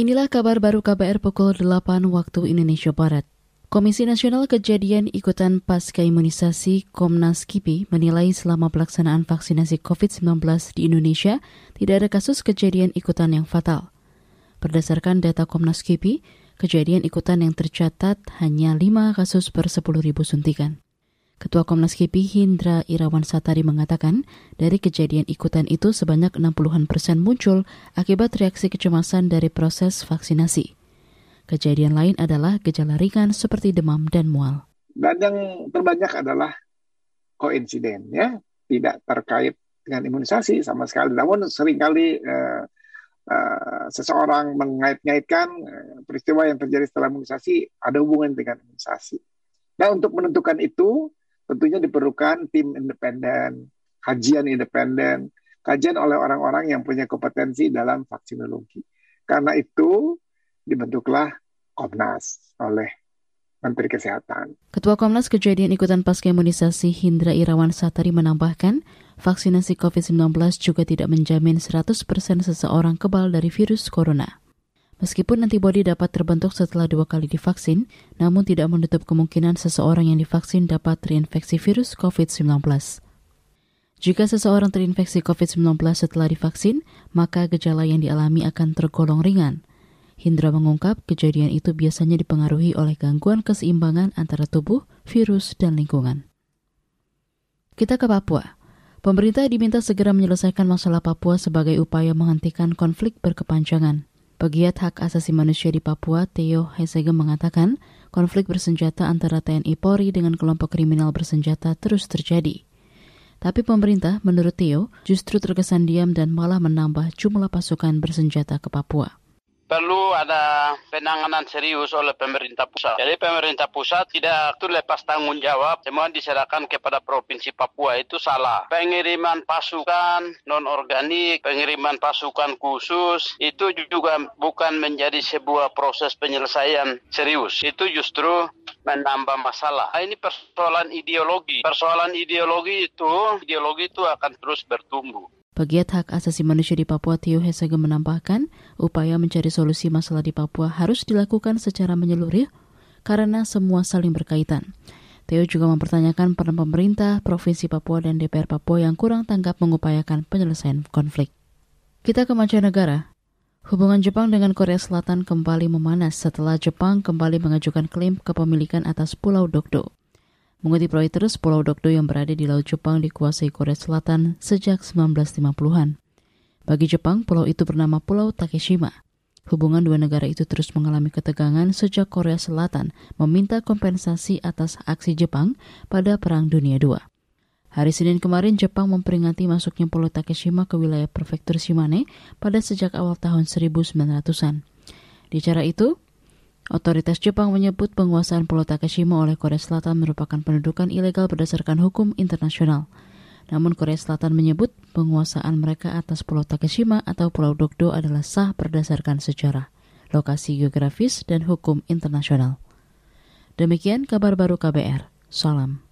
Inilah kabar baru KBR pukul 8 waktu Indonesia Barat. Komisi Nasional Kejadian Ikutan Pasca Imunisasi Komnas KIPI menilai selama pelaksanaan vaksinasi COVID-19 di Indonesia tidak ada kasus kejadian ikutan yang fatal. Berdasarkan data Komnas KIPI, kejadian ikutan yang tercatat hanya 5 kasus per 10 ribu suntikan. Ketua Komnas KIPI Hindra Irawan Satari mengatakan, dari kejadian ikutan itu sebanyak 60-an persen muncul akibat reaksi kecemasan dari proses vaksinasi. Kejadian lain adalah gejala ringan seperti demam dan mual. Dan yang terbanyak adalah koinsiden, ya, tidak terkait dengan imunisasi sama sekali. Namun sering kali uh, uh, seseorang mengait-ngaitkan uh, peristiwa yang terjadi setelah imunisasi ada hubungan dengan imunisasi. Nah, untuk menentukan itu, tentunya diperlukan tim independen, kajian independen, kajian oleh orang-orang yang punya kompetensi dalam vaksinologi. Karena itu dibentuklah Komnas oleh Menteri Kesehatan. Ketua Komnas Kejadian Ikutan Pasca Imunisasi Hindra Irawan Satari menambahkan, vaksinasi COVID-19 juga tidak menjamin 100% seseorang kebal dari virus corona. Meskipun antibodi dapat terbentuk setelah dua kali divaksin, namun tidak menutup kemungkinan seseorang yang divaksin dapat terinfeksi virus COVID-19. Jika seseorang terinfeksi COVID-19 setelah divaksin, maka gejala yang dialami akan tergolong ringan. Hindra mengungkap kejadian itu biasanya dipengaruhi oleh gangguan keseimbangan antara tubuh, virus, dan lingkungan. Kita ke Papua. Pemerintah diminta segera menyelesaikan masalah Papua sebagai upaya menghentikan konflik berkepanjangan. Pegiat hak asasi manusia di Papua, Theo Hesege mengatakan, konflik bersenjata antara TNI Polri dengan kelompok kriminal bersenjata terus terjadi. Tapi pemerintah, menurut Theo, justru terkesan diam dan malah menambah jumlah pasukan bersenjata ke Papua perlu ada penanganan serius oleh pemerintah pusat. Jadi pemerintah pusat tidak itu lepas tanggung jawab, semua diserahkan kepada Provinsi Papua itu salah. Pengiriman pasukan non-organik, pengiriman pasukan khusus, itu juga bukan menjadi sebuah proses penyelesaian serius. Itu justru menambah masalah. Ini persoalan ideologi. Persoalan ideologi itu, ideologi itu akan terus bertumbuh. Pegiat hak asasi manusia di Papua Tio Hesege menambahkan, upaya mencari solusi masalah di Papua harus dilakukan secara menyeluruh karena semua saling berkaitan. Theo juga mempertanyakan peran pemerintah, Provinsi Papua, dan DPR Papua yang kurang tanggap mengupayakan penyelesaian konflik. Kita ke mancanegara. Hubungan Jepang dengan Korea Selatan kembali memanas setelah Jepang kembali mengajukan klaim kepemilikan atas Pulau Dokdo. Mengutip Reuters, Pulau Dokdo yang berada di Laut Jepang dikuasai Korea Selatan sejak 1950-an. Bagi Jepang, pulau itu bernama Pulau Takeshima. Hubungan dua negara itu terus mengalami ketegangan sejak Korea Selatan meminta kompensasi atas aksi Jepang pada Perang Dunia II. Hari Senin kemarin, Jepang memperingati masuknya Pulau Takeshima ke wilayah prefektur Shimane pada sejak awal tahun 1900-an. Di cara itu, Otoritas Jepang menyebut penguasaan Pulau Takeshima oleh Korea Selatan merupakan pendudukan ilegal berdasarkan hukum internasional. Namun Korea Selatan menyebut penguasaan mereka atas Pulau Takeshima atau Pulau Dokdo adalah sah berdasarkan sejarah, lokasi geografis, dan hukum internasional. Demikian kabar baru KBR. Salam.